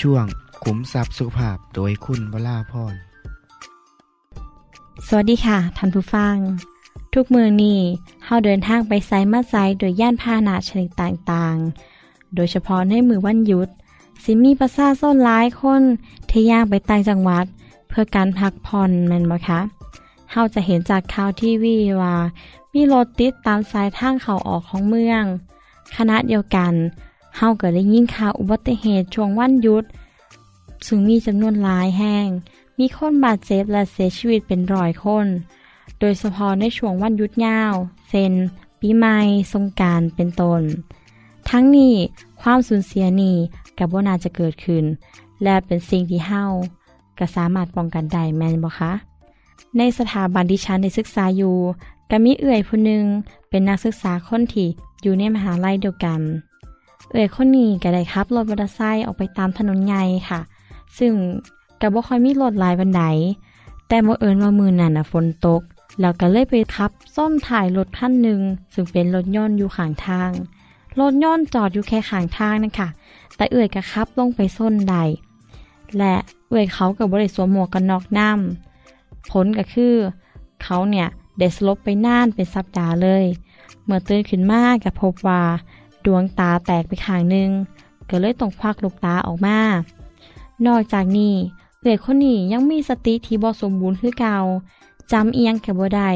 ช่วงขุมทรัพย์สุขภาพโดยคุณวราพรสวัสดีค่ะท่านผู้ฟัง ทุกเมืองนี้เฮาเดินทางไปไซมาไซโดยย่านพาหนะชนิดต่างๆ โดยเฉพาะในมือวันหยุดสิมีประชาชนหลายคนที่ย่างไปต่างจังหวัด เพื่อการพักผ่อนแม่นบ่คะเฮาจะเห็นจากข่าวทีวีว่า มีรถติดตามสายทางเข้าออกของเมืองขณะเดียวกัน เฮาก็ได้ยินข่าวอุบัติเหตุช่วงวันหยุด ซึ่งมีจำนวนหลายแห่ง มีคนบาดเจ็บและเสียชีวิตเป็นร้อยคน โดยเฉพาะในช่วงวันหยุดยาวเช่นปีใหม่สงการเป็นต้น ทั้งนี้ความสูญเสียนี้กับว่าน่าจะเกิดขึ้น และเป็นสิ่งที่เฮาก็สามารถป้องกันได้แม่นบ่คะในสถาบันที่ฉันได้ศึกษาอยู่ก็มีเอื่อยผู้หนึ่งเป็นนักศึกษาคนที่อยู่ในมหาลัยเดียวกัน เอื่อยคนนี้ก็ได้ขับรถมอเตอร์ไซค์ออกไปตามถนนใหญ่ค่ะ ซึ่งก็บ่ค่อยมีรถหลายบันไดแต่บังเอิญว่ามือนั่นนะฝนตก แล้วก็เลยไปขับส้มถ่ายรถคันหนึ่งซึ่งเป็นรถยนต์อยู่ข้างทาง รถยนต์จอดอยู่แค่ข้างทางนะคะ แต่เอื่อยก็ขับลงไปส้นใด และเอื่อยเขากับบริสวมหมวกกันน็อกน้ำผลก็คือ เขาเนี่ยเดสลบไปน่านเป็นสัปดาห์เลย เมื่อตื่นขึ้นมาก็พบว่า ดวงตาแตกไปข้างหนึ่งก็เลยต้องควักลูกตาออกมา นอกจากนี้เอื่อยคนนี้ยังมีสติที่บ่สมบูรณ์คือเก่าจำเอียงแก่บ่ได้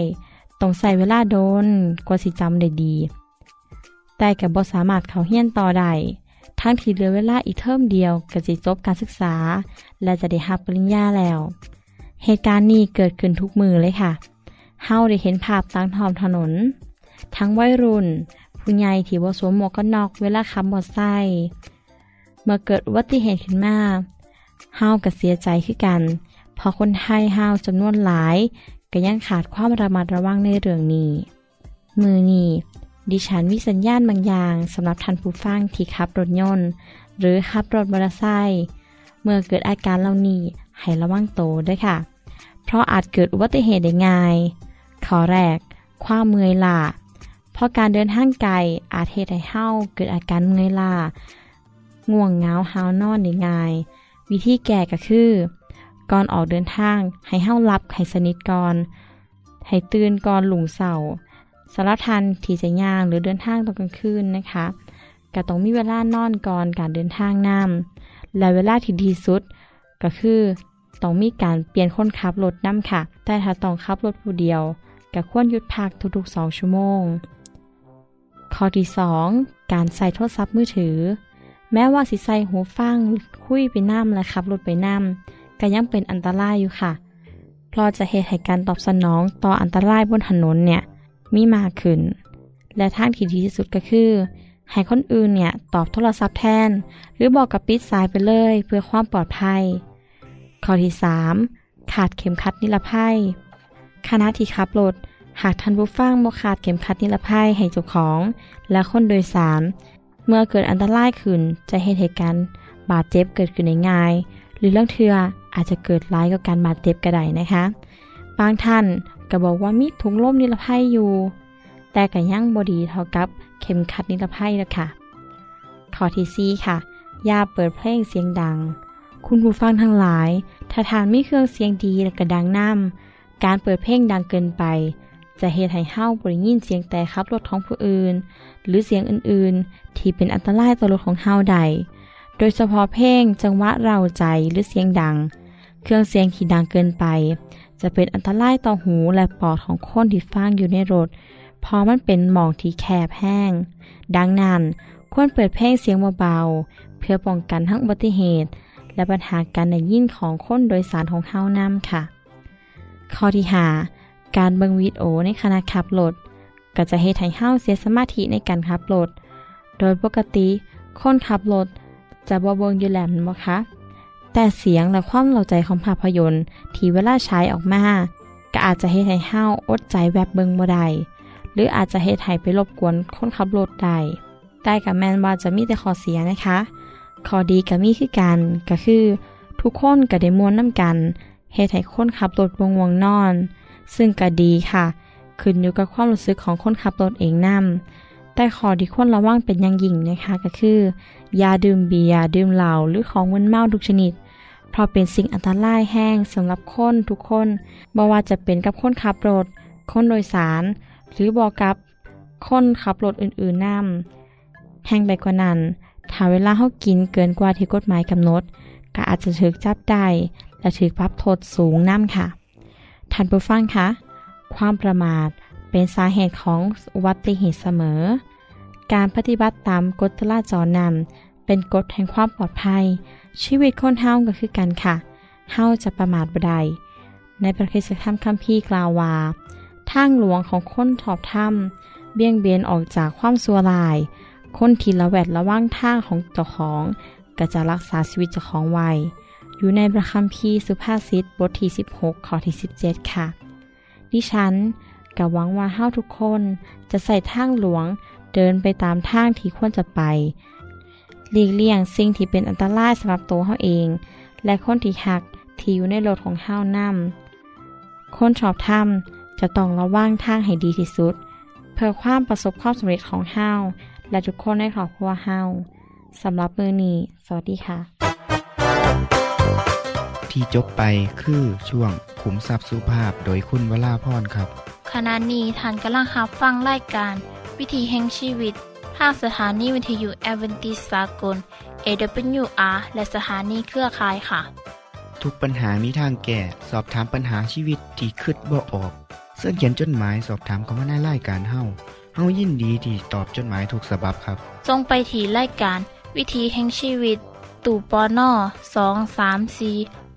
ต้องใส่เวลาโดนกว่าสิจำได้ดี แต่แกบ่สามารถเขาเฮียนต่อได้ทั้งที่เหลือเวลาอีกเทอมเดียวก็สิจบการศึกษา และจะได้รับปริญญาแล้ว เหตุการณ์นี้เกิดขึ้นทุกมือเลยค่ะเฮาได้เห็นภาพตามท้องถนน ทั้งวัยรุ่น ผู้ใหญ่ที่บ่สวมหมวกกันน็อกเวลาขับมอเตอร์ไซค์เมื่อเกิดอุบัติเหตุขึ้นมาเฮาก็เสียใจคือกันพราะคนไทยเฮาจำนวนหลายก็ยังขาดความระมัดระวังในเรื่องนี้ มือนี้ดิฉันมีสัญญาณบางอย่างสำหรับท่านผู้ฟังที่ขับรถยนต์ หรือขับรถมอเตอร์ไซค์เมื่อเกิดอาการเหล่านี้ให้ระวังโตด้วยค่ะ เพราะอาจเกิดอุบัติเหตุได้ง่าย ข้อแรก ความเมื่อยล้า เพราะการเดินทางไกลอาจเหตุให้เฮาเกิดอาการเมื่อยล้าง่วงเงาหาวนอนได้ง่าย วิธีแก้ก็คือ ก่อนออกเดินทางให้เฮาหลับให้สนิทก่อนให้ตื่นก่อนหลุงเสาสารทันที่จะย่างหรือเดินทางตอนกลางคืนนะคะก็ต้องมีเวลานอนก่อนการเดินทางนำและเวลาที่ดีสุด ก็คือต้องมีการเปลี่ยนคนขับรถน้ำค่ะ แต่ถ้าต้องขับรถผู้เดียวก็ควรหยุดพักทุกๆ 2 ชั่วโมง ข้อที่ 2 การใส่โทรศัพท์มือถือ แม้ว่าสิใส่หูฟังคุยไปน้ำและขับรถไปน้ำก็ยังเป็นอันตรายอยู่ค่ะ เพราะจะเหตุให้การตอบสนองต่ออันตรายบนถนนเนี่ยมีมากขึ้น และทางที่ดีที่สุดก็คือ ให้คนอื่นเนี่ยตอบโทรศัพท์แทน หรือบอกกับปิดสายไปเลยเพื่อความปลอดภัย ข้อที่ 3 ขาดเข็มขัดนิรภัยขณะที่ขับรถ หากท่านผู้ฟังบ่ขาดเข็มขัดนิรภัยให้เจ้าของ และคนโดยสาร เมื่อเกิดอันตรายขึ้นจะเห็นเหตุการณ์บาดเจ็บเกิดขึ้นง่าย หรือเรื่องเทืออาจจะเกิดร้ายกับการบาดเจ็บก็ไดนะคะ บางท่านก็บอกว่ามีถุงลมนิรภัยอยู่ แต่ก็ยังบดีเท่ากับเข็มขัดนิรภัยแล้วค่ะข้อที่สี่ค่ะอย่าเปิดเพลงเสียงดัง คุณผู้ฟังทั้งหลาย ถ้าทานมีเครื่องเสียงดีและก็ดังน้ำการเปิดเพลงดังเกินไป จะเหตุให้เฮ้าบริยินเสียงแต่ขับรถของผู้อื่น หรือเสียงอื่นๆ ที่เป็นอันตรายต่อรถของเฮ้าใด โดยเฉพาะเพลงจังหวะเราใจหรือเสียงดัง เครื่องเสียงที่ดังเกินไป จะเป็นอันตรายต่อหูและปอดของคนที่ฟังอยู่ในรถเพราะมันเป็นหมองที่แคบแห้ง ดังนั้นควรเปิดเพลงเสียงเบาๆ เพื่อป้องกันทั้งอุบัติเหตุ และปัญหาการได้ยินของคนโดยสารของเฮานำค่ะ ข้อที่หา การเบิงวิดีโอในขณะขับรถก็จะเฮ็ดให้เฮาเสียสมาธิในการขับรถ โดยปกติคนขับรถจะบ่เบิงอยู่แล้วแม่นบ่คะ แต่เสียงและความเล่าใจของภาพยนตร์ที่เวลาใช้ออกมา ก็อาจจะเฮ็ดให้เฮาอดใจแวบเบิ่งบ่ได้หรืออาจจะเฮ็ดให้ไปรบกวนคนขับรถได้แต่กับแมนว่าจะมีแต่ข้อเสียนะคะ ข้อดีก็มีคือกันก็คือ ทุกคนก็ได้มวนน้ำกันเฮ็ดให้คนขับรถวงวงนอน ซึ่งก็ดีค่ะ ขึ้นอยู่กับความรู้สึกของคนขับรถเองนํแต่ข้อที่ควรระวังเป็นอย่างยิ่งนะคะก็คืออย่าดื่มเบียร์ดื่มเหล้าหรือของมึนเมาทุกชนิด เพราะเป็นสิ่งอันตรายแห้งสำหรับคนทุกคนบ่ว่าจะเป็นกับคนขับรถ คนโดยสาร หรือบอกกับคนขับรถอื่นๆนํแห้งไปกว่านั้นถ้าเวลาเขากินเกินกว่าที่กฎหมายกำหนด ก็อาจจะถูกจับได้และถูกปรับโทษสูงน้ำค่ะ ท่านผู้ฟังคะ ความประมาทเป็นสาเหตุของอุบัติเหตุเสมอ การปฏิบัติตามกฎจราจรนำเป็นกฎแห่งความปลอดภัย ชีวิตคนเฮาก็คือกันค่ะ เฮาจะประมาทบ่ได้ในประเทศธรรมคัมภีร์กล่าวว่าทางหลวงของคนถอบถ้ำเบี่ยงเบนออกจากความสัวลาย คนที่ละแวดระว่างทางของเจ้าของ ก็จะรักษาชีวิตเจ้าของไว้ อยู่ในพระคัมภีร์สุภาษิตบทที่ 16 ข้อที่ 17 ค่ะ ดิฉันกับหวังว่าเฮาทุกคนจะใส่ทางหลวงเดินไปตามทางที่ควรจะไปหลีกเลี่ยงสิ่งที่เป็นอันตรายสำหรับตัวเฮาเอง และคนที่หักที่อยู่ในรถของเฮานำคนชอบทำจะต้องระวังทางให้ดีที่สุด เพื่อความประสบความสำเร็จของเฮาและทุกคนในครอบครัวเฮาสำหรับมือนี้ สวัสดีค่ะ ที่จบไปคือช่วงขุมทรัพย์สุภาพโดยคุณวราพรครับ ขณะนี้ท่านกำลังรับฟังรายการ วิธีแห่งชีวิตทางสถานีวิทยุแอเวนติสากล AWR และสถานีเครือข่ายค่ะ ทุกปัญหามีทางแก้สอบถามปัญหาชีวิตที่คืดบ่ออก เสื้อเขียนจดหมายสอบถามเขามาในรายการเฮาเฮายินดีที่ตอบจดหมายถูกสาบบครับทรงไปถีรายการ วิธีแห่งชีวิตตู่ปอน่อสองสามสี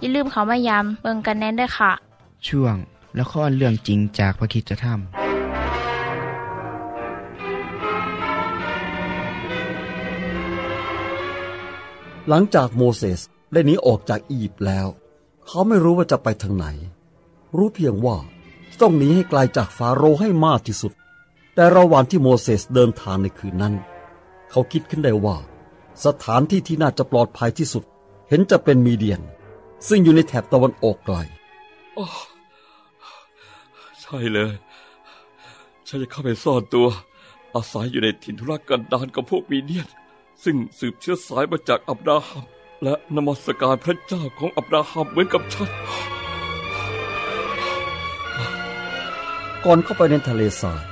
อย่าลืมเขามายามเบิงกันแน่นด้วยค่ะ ช่วงละครเรื่องจริงจากพระคิดจะทำหลังจากโมเสสได้หนีออกจากอียิปต์แล้ว เขาไม่รู้ว่าจะไปทางไหน รู้เพียงว่าต้องหนีให้ไกลจากฟาโรห์ให้มากที่สุด แต่ระหว่างที่โมเสสเดินทางในคืนนั้น เขาคิดขึ้นได้ว่า สถานที่ที่น่าจะปลอดภัยที่สุด เห็นจะเป็นมีเดียน ซึ่งอยู่ในแถบตะวันออกไกลใช่เลย ฉันจะเข้าไปซ่อนตัว อาศัยอยู่ในถิ่นทุรกันดารกับพวกมีเดียน ซึ่งสืบเชื้อสายมาจากอับราฮัม และนมัสการพระเจ้าของอับราฮัมเหมือนกับฉัน ก่อนเข้าไปในทะเลทราย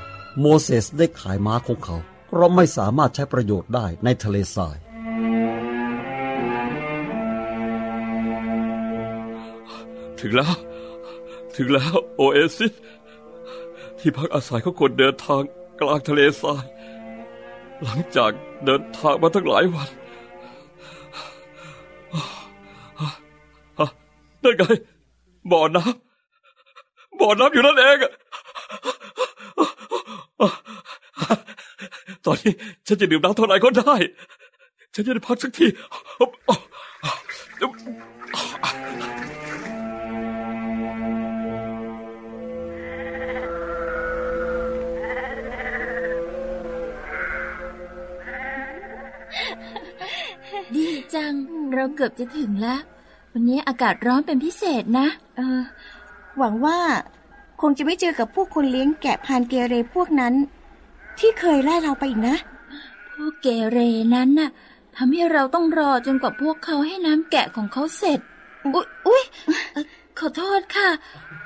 โมเสสได้ขายม้าของเขา เพราะไม่สามารถใช้ประโยชน์ได้ในทะเลทราย ถึงแล้ว ถึงแล้วโอเอซิสที่พักอาศัยของคนเดินทางกลางทะเลทราย หลังจากเดินทางมาทั้งหลายวันนั่นไงบ่อน้ำบ่อน้ำอยู่นั่นเองตอนนี้ฉันจะดื่มน้ำเท่าไหร่ก็ได้ ฉันจะได้พักสักที จัง เราเกือบจะถึงแล้ว วันนี้อากาศร้อนเป็นพิเศษนะ เออ หวังว่าคงจะไม่เจอกับพวกคนเลี้ยงแกะพานเกเรพวกนั้น ที่เคยไล่เราไปอีกนะ พวกเกเรนั้นน่ะทำให้เราต้องรอจนกว่าพวกเขาให้น้ำแกะของเขาเสร็จ อุ๊ยอุ๊ยเอ่อขอโทษค่ะ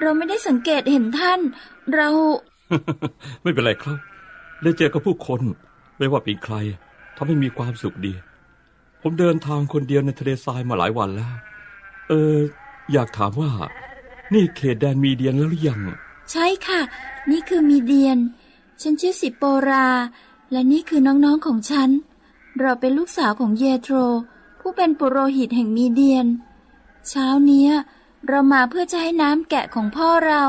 เราไม่ได้สังเกตเห็นท่าน เรา ไม่เป็นไรครับ ได้เจอกับผู้คน ไม่ว่าเป็นใครทำให้มีความสุขดี ผมเดินทางคนเดียวในทะเลทรายมาหลายวันแล้ว เออ อยากถามว่า นี่เขตแดนมีเดียนแล้วหรือยัง ใช่ค่ะ นี่คือมีเดียน ฉันชื่อสิโปรา และนี่คือน้องๆของฉัน เราเป็นลูกสาวของเยโทร ผู้เป็นปุโรหิตแห่งมีเดียน เช้าเนี้ย เรามาเพื่อจะให้น้ำแกะของพ่อเรา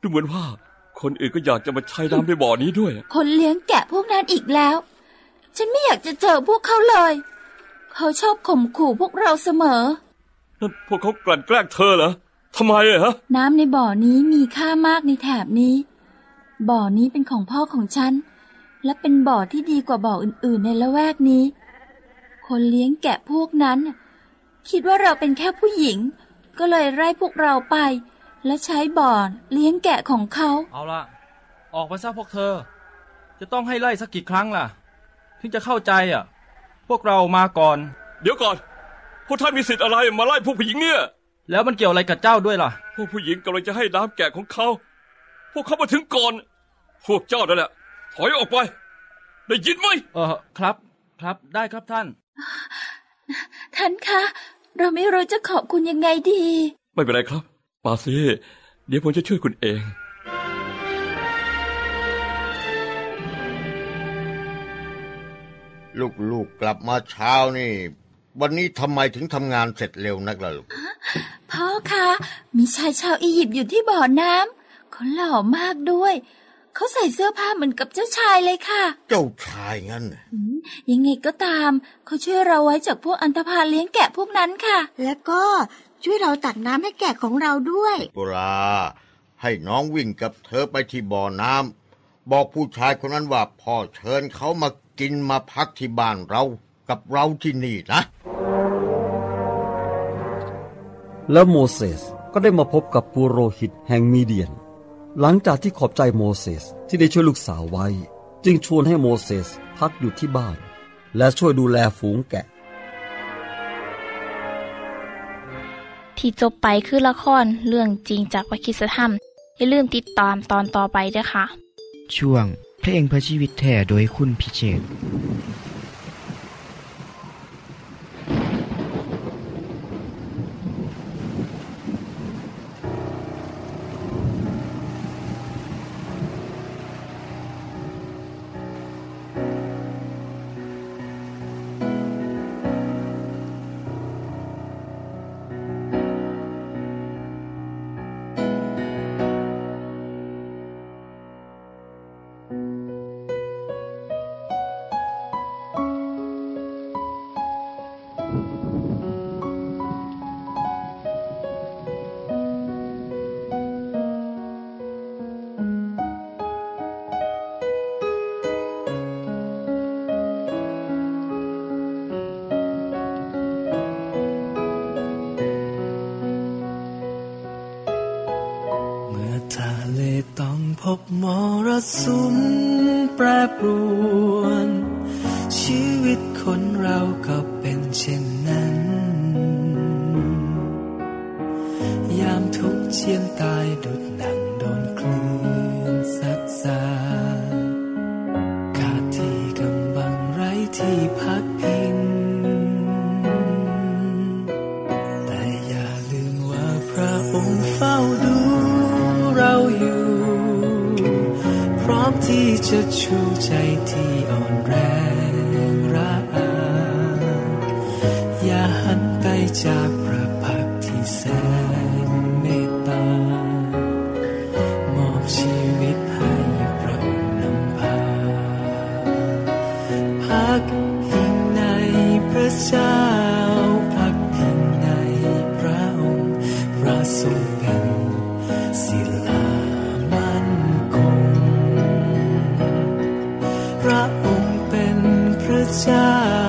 ดูเหมือนว่า คนอื่นก็อยากจะมาใช้น้ำในบ่อนี้ด้วย คนเลี้ยงแกะพวกนั้นอีกแล้ว ฉันไม่อยากจะเจอพวกเขาเลย เขาชอบข่มขู่พวกเราเสมอ นั่นพวกเขากลั่นแกล้งเธอเหรอทำไมอะฮะ น้ำในบ่อนี้มีค่ามากในแถบนี้ บ่อนี้เป็นของพ่อของฉัน และเป็นบ่อที่ดีกว่าบ่ออื่นๆในละแวกนี้ คนเลี้ยงแกะพวกนั้น คิดว่าเราเป็นแค่ผู้หญิง ก็เลยไล่พวกเราไป และใช้บ่อเลี้ยงแกะของเขา เอาล่ะ ออกไปซะพวกเธอ จะต้องให้ไล่สักกี่ครั้งล่ะ ถึงจะเข้าใจอะ พวกเรามาก่อน เดี๋ยวก่อน พวกท่านมีสิทธิ์อะไรมาไล่พวกผู้หญิงเนี่ย แล้วมันเกี่ยวอะไรกับเจ้าด้วยล่ะ พวกผู้หญิงกำลังจะให้น้ำแกะของเขา พวกเขามาถึงก่อน พวกเจ้านั่นแหละ ถอยออกไป ได้ยินไหม เออครับ ครับได้ครับท่าน ท่านคะ เราไม่รู้จะขอบคุณยังไงดี ไม่เป็นไรครับมาสิเดี๋ยวผมจะช่วยคุณเอง ลูกๆกลับมาเช้านี่ วันนี้ทำไมถึงทำงานเสร็จเร็วนักล่ะลูกพ่อคะมีชายชาวอียิปต์อยู่ที่บ่อน้ำเขาหล่อมากด้วย เขาใส่เสื้อผ้าเหมือนกับเจ้าชายเลยค่ะ เจ้าชายงั้นน่ะอืมยังไงก็ตาม เขาช่วยเราไว้จากพวกอันธพาลเลี้ยงแกะพวกนั้นค่ะ แล้วก็ช่วยเราตักน้ำให้แกะของเราด้วย ปุราให้น้องวิ่งกับเธอไปที่บ่อน้ำบอกผู้ชายคนนั้นว่าพ่อเชิญเขามา กินมาพักที่บ้านเรากับเราที่นี่นะ แล้วโมเสสก็ได้มาพบกับปุโรหิตแห่งมีเดียน หลังจากที่ขอบใจโมเสสที่ได้ช่วยลูกสาวไว้ จึงชวนให้โมเสสพักอยู่ที่บ้าน และช่วยดูแลฝูงแกะ ที่จบไปคือละครเรื่องจริงจากวิคิสธรรม อย่าลืมติดตามตอนต่อไปด้วยค่ะ ช่วง เพลงเพื่อชีวิตแท่โดยคุณพิเชษ มรสุมแปรปรวน ชีวิตคนเราก็เป็นเช่นนั้น ยามทุกข์เจียนตายดุดหนังโด พ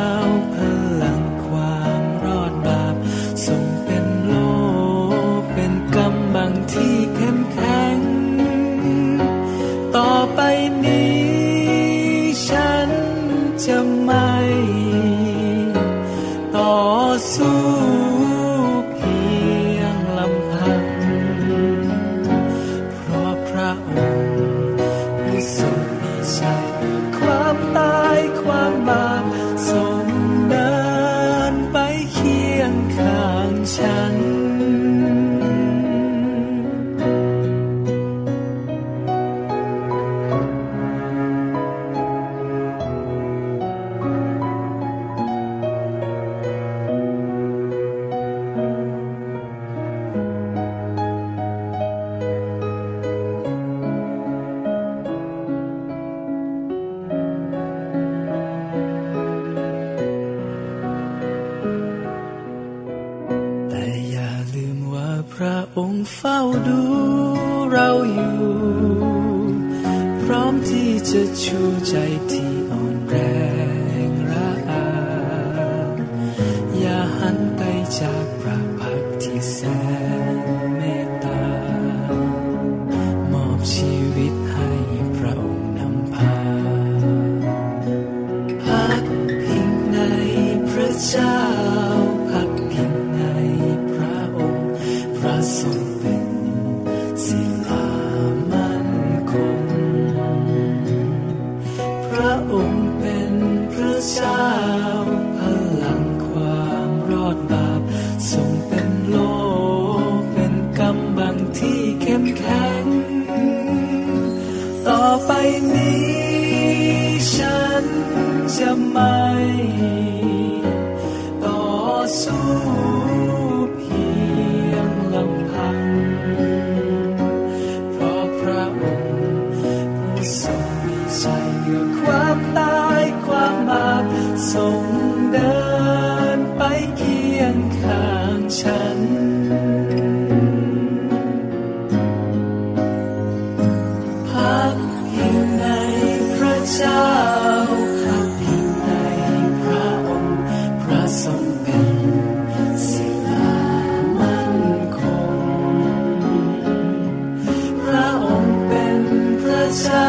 ดูเราอยู่ พร้อมที่จะชูใจ เจ้าพลังความรอดบาปทรงเป็นโลเป็นกำบังที่เข้มแข็ง ต่อไปนี้ฉันจะไม่ พ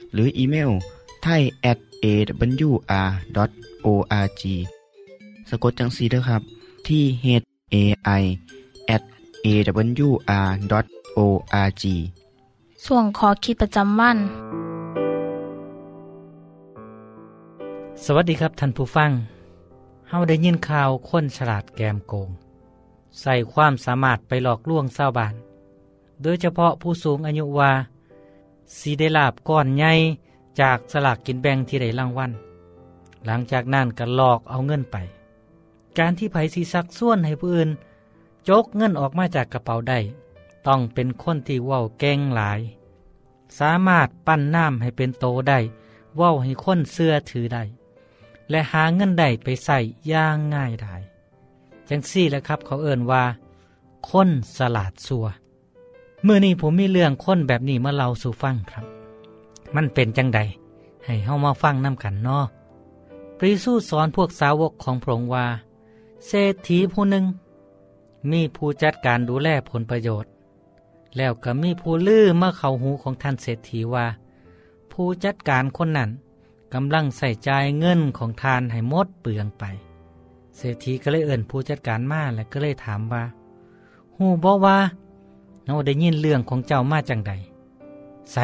หรืออีเมลไทย at awr.org สะกดจังสีด้วยครับ ที่ h a i at awr.org ส่วนขอคิดประจำวัน สวัสดีครับท่านผู้ฟังเฮาได้ยินข่าวคนฉลาดแกมโกง ใส่ความสามารถไปหลอกลวงชาวบ้าน โดยเฉพาะผู้สูงอายุว่า สีได้ลาบก้อนใหญ่จากสลากกินแบ่งที่ได้รางวัลหลังจากนั้นก็หลอกเอาเงินไป การที่ไผสีซักส่วนให้ผู้อื่นจกเงินออกมาจากกระเป๋าได้ ต้องเป็นคนที่เว้าเก่งหลาย สามารถปั้นน้ำให้เป็นโตได้เว้าให้คนเสื้อถือได้ และหาเงินได้ไปใส่ย่างง่ายได้จังซี่แหละครับเขาเอ่นว่า คนสลาดสัว เมื่อนี้ผมมีเรื่องค้นแบบนี้มาเล่าสู่ฟังครับ มันเป็นจังใด ให้เฮามาฟังน้ำกันเนาะพระเยซูสอนพวกสาวกของพระองค์ว่า เศรษฐีผู้หนึ่ง มีผู้จัดการดูแลผลประโยชน์ แล้วก็มีผู้ลือเมื่อเขาหูของท่านเศรษฐีว่า ผู้จัดการคนนั้นกำลังใส่ใจเงินของทานให้หมดเปลืองไป เศรษฐีก็เลยเอิ่นผู้จัดการมาและก็เลยถามว่า หูบอกว่า เราได้ยินเรื่องของเจ้ามาจังใดใส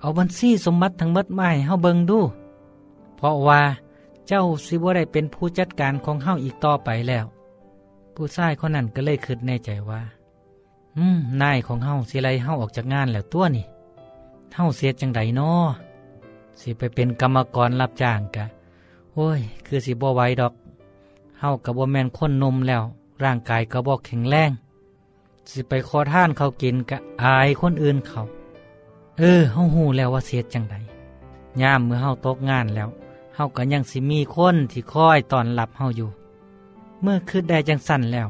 เอาบัญชีสมบัติทั้งหมดมาให้เฮาเบิงดู เพราะว่าเจ้าสิบ่ได้เป็นผู้จัดการของเฮาอีกต่อไปแล้ว ผู้ชายคนนั้นก็เลยคิดในใจว่า อืมนายของเฮาสิไล่เฮาออกจากงานแล้วตัวนี่เฮาเสียจังไดน้อสิไปเป็นกรรมกรรับจ้างกะโอ้ย คือสิบ่ไหวดอกเฮากับบ่แมนคนนมแล้ว ร่างกายก็บ่แข็งแรง สิไปขอท่านเขากินกะอายคนอื่นเขา เออเฮาหูแล้วว่าเสียจังไดยามเมื่อเฮาตกงานแล้วเฮาก็ยังสิมีคนที่คอยตอนรับเฮาอยู่ เมื่อคืดได้จังสั่นแล้ว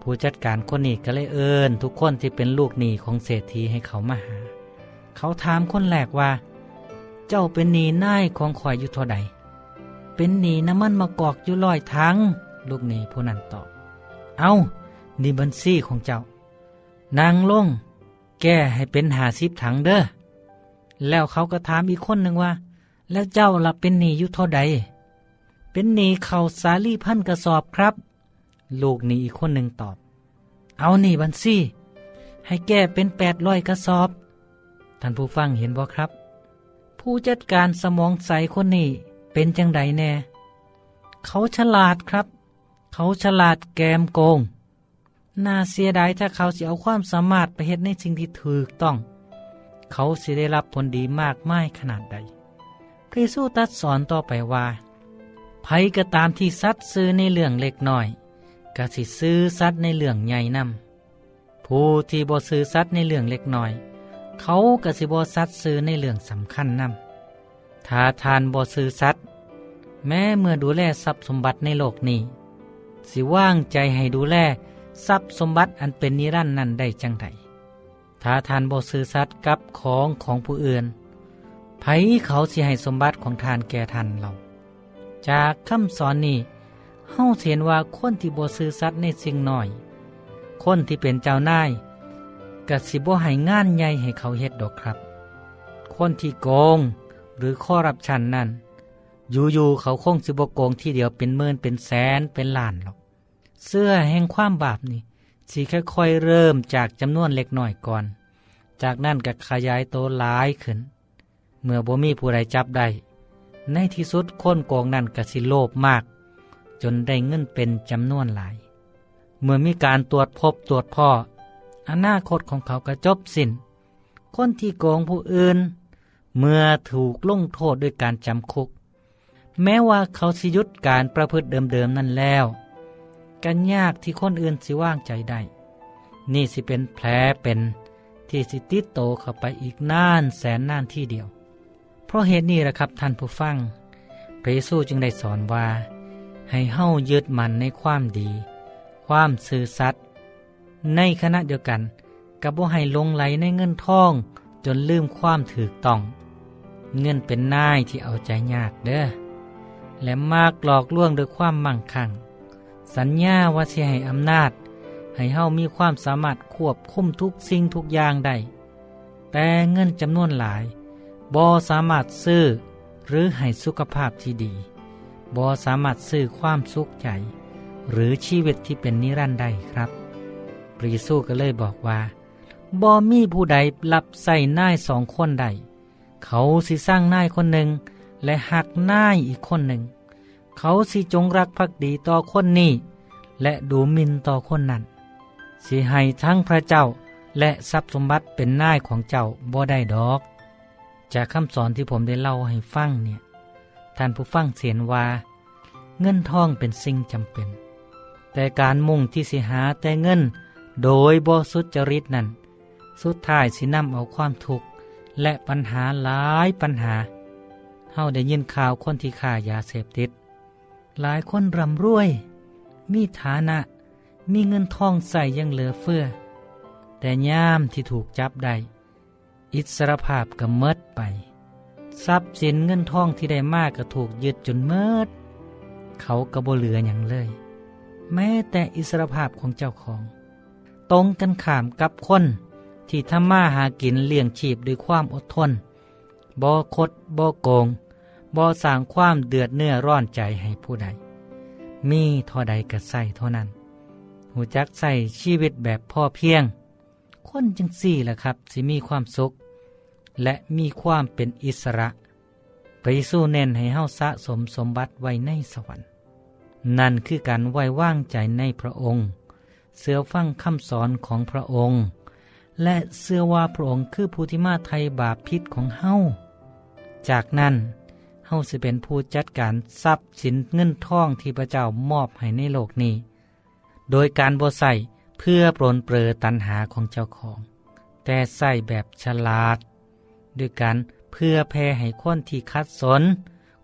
ผู้จัดการคนนี้ก็เลยเอิญทุกคนที่เป็นลูกหนี้ของเศรษฐีให้เขามาหา เขาถามคนแรกว่า เจ้าเป็นหนี้นายของข่อยอยู่เท่าใด เป็นหนี้น้ำมันมากอกอยู่ลอยทั้งลูกหนี้ผู้นั้นตอบเอา นี่บัญชีของเจ้า นางลง แก้ให้เป็นหาสิบถังเด้อ แล้วเขาก็ถามอีกคนหนึ่งว่า แล้วเจ้าล่ะเป็นหนี้ยู่เท่าใด เป็นหนี้เขาสาลีพันกระสอบครับ ลูกหนี้อีกคนหนึ่งตอบ เอาหนี้บัญชีให้แก้เป็นแปดร้อยกระสอบ ท่านผู้ฟังเห็นบ่ครับ ผู้จัดการสมองใสคนนี้เป็นจังไดแน่ เขาฉลาดครับ เขาฉลาดแกมโกง น่าเสียดายถ้าเขาสิเอาความสามารถไปเฮ็ดในสิ่งที่ถูกต้อง เขาสิได้รับผลดีมากมายขนาดใดพระเยซูตรัสสอนต่อไปว่าไผก็ตามที่สัตว์ซื้อในเรื่องเล็กน้อยก็สิซื้อสัตว์ในเรื่องใหญ่นำผู้ที่บ่ซื้อสัตว์ในเรื่องเล็กน้อย เขาก็สิบ่สัตว์ซื้อในเรื่องสำคัญนำถ้าทานบ่ซื้อสัตว์แม้เมื่อดูแลทรัพย์สมบัติในโลกนี้ สิว่างใจให้ดูแล ทรัพย์สมบัติอันเป็นนิรันดร์นั้นได้จังไดถ้าทานบ่ซื้อสัตว์กับของของผู้อื่นไผเขาสิให้สมบัติของทานแก่ทานเรา จากคำสอนนี้เฮาเห็นว่าคนที่บ่ซื้อสัตว์ในสิ่งน้อย คนที่เป็นเจ้านายกสิบ่ให้งานใหญ่ให้เขาเฮ็ดดอกครับ คนที่โกงหรือข้อรับชันนั่นอยู่ๆเขาคงสิบ่โกงที่เดียวเป็นหมื่นเป็นแสนเป็นล้านหรอก เสื้อแห่งความบาปนี่สิค่อยๆเริ่มจากจำนวนเล็กหน้อยก่อน จากนั้นก็ขยายโตหลายขึ้น เมื่อบ่มีผู้ใดจับได้ ในที่สุดคนโกงนั่นก็สิโลภมาก จนได้เงินเป็นจำนวนหลาย เมื่อมีการตรวจพบตรวจพ่อ อนาคตของเขาก็จบสิน้น คนที่โกงผู้อื่น เมื่อถูกลงโทษด้วยการจำคุก แม้ว่าเขาสิยุดการประพฤติเดิมๆนั่นแล้ว กันยากที่คนอื่นสิว่างใจได้ นี่สิเป็นแผลเป็นที่สิติดโตเข้าไปอีกน่านแสนน่านที่เดียว เพราะเหตุนี้แหละครับท่านผู้ฟัง พระเยซูจึงได้สอนว่า ให้เฮ้ายึดมันในความดี ความซื่อสัตย์ในขณะเดียวกันกับบ่าให้ลงไหลในเงินทอง จนลืมความถือต้อง เงินเป็นนายที่เอาใจยากเด้อและมากหลอกลวงด้วยความมั่งคั่ง สัญญาว่าสิให้อำนาจ ให้เฮามีความสามารถควบคุมทุกสิ่งทุกอย่างได้ แต่เงินจำนวนหลายบ่สามารถซื้อ หรือให้สุขภาพที่ดีบ่สามารถซื้อความสุขใจ หรือชีวิตที่เป็นนิรันดร์ได้ครับพระเยซูก็เลยบอกว่าบ่มีผู้ใดรับใส่นายสองคนใด เขาสิสร้างนายคนหนึ่ง และหักนายอีกคนหนึ่ง เขาสิจงรักภักดีต่อคนนี้ และดูหมินต่อคนนั้น สิให้ทั้งพระเจ้าและทรัพย์สมบัติเป็นนายของเจ้าบ่ได้ดอก จากคำสอนที่ผมได้เล่าให้ฟังเนี่ย ท่านผู้ฟังเสียนว่า เงินทองเป็นสิ่งจำเป็น แต่การมุ่งที่สิหาแต่เงิน โดยบ่สุจริตนั้น สุดท้ายสินำเอาความทุกข์และปัญหาหลายปัญหาเฮาได้ยินข่าวคนที่ฆ่ายาเสพติด หลายคนร่ำรวย มีฐานะ มีเงินทองใส่ยังเหลือเฟือ แต่ย่ามที่ถูกจับได้ อิสรภาพก็เมิดไป ทรัพย์สินเงินทองที่ได้มากก็ถูกยึดจนเมิด เขาก็บ่เหลืออย่างเลย แม้แต่อิสรภาพของเจ้าของ ตรงกันข้ามกับคนที่ทำมาหากินเลี้ยงชีพด้วยความอดทนบ่คดบ่โกง บ่สร้างความเดือดเนื้อร้อนใจให้ผู้ใด มีเท่าใดก็ใส่เท่านั้น หูจักใส่ชีวิตแบบพ่อเพียง คนจังสี่แหละครับสิมีความสุข และมีความเป็นอิสระ ไปสู้เน้นให้เฮาสะสมสมบัติไว้ในสวรรค์ นั่นคือการไว้วางใจในพระองค์ เสือฟังคำสอนของพระองค์ และเสื้อว่าพระองค์คือผู้ที่มาไทยบาปพิษของเฮาจากนั้น เฮาสิเป็นผู้จัดการทรัพย์สินเงินทองที่พระเจ้ามอบให้ในโลกนี้ โดยการบ่ใส่เพื่อปรนเปรอตันหาของเจ้าของ แต่ใส่แบบฉลาด ด้วยการเพื่อแพ่ให้คนที่คัดสน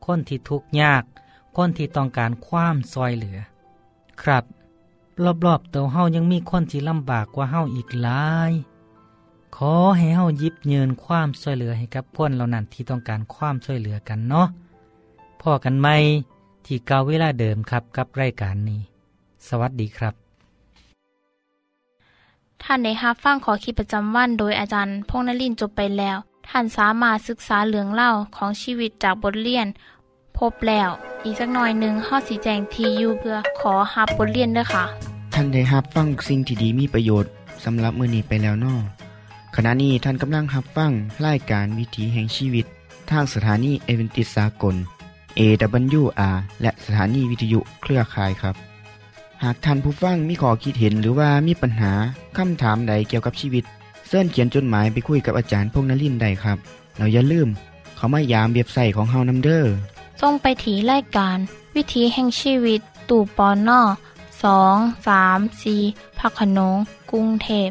คนที่ทุกข์ยาก คนที่ต้องการความซอยเหลือ ครับ รอบๆตัวเฮายังมีคนที่ลำบากกว่าเฮาอีกหลาย ขอให้เฮายิบเยินความช่วยเหลือให้กับคนเหล่านั้นที่ต้องการความช่วยเหลือกันเนาะพ่อกันไหมที่เก่าเวลาเดิมครับกับรายการนี้ สวัสดีครับ ท่านได้รับฟังขอคิดประจำวันโดยอาจารย์พงษ์นลินทร์จบไปแล้ว ท่านสามารถศึกษาเรื่องเล่าของชีวิตจากบทเรียน พบแล้ว อีกสักหน่อยหนึ่งข้อสีแจงทีอยู่เพื่อขอฮับบทเรียนด้วยค่ะ ท่านได้รับฟังสิ่งที่ดีมีประโยชน์สำหรับมื้อนี้ไปแล้วเนอ ขณะนี้ท่านกำลังรับฟังรายการวิถีแห่งชีวิต ทางสถานีเอเวนติสากล AWR และสถานีวิทยุเครือข่ายครับ หากท่านผู้ฟังมีข้อคิดเห็นหรือว่ามีปัญหาคำถามใดเกี่ยวกับชีวิตเสินเขียนจดหมายไปคุยกับอาจารย์พงนลินได้ครับ เราอย่าลืม เขามายามเบียบใส่ของเฮานํเด้อส่งไปถีรายการ วิถีแห่งชีวิต ตู่ปอนนอสองสามสีพักขนงกรุงเทพ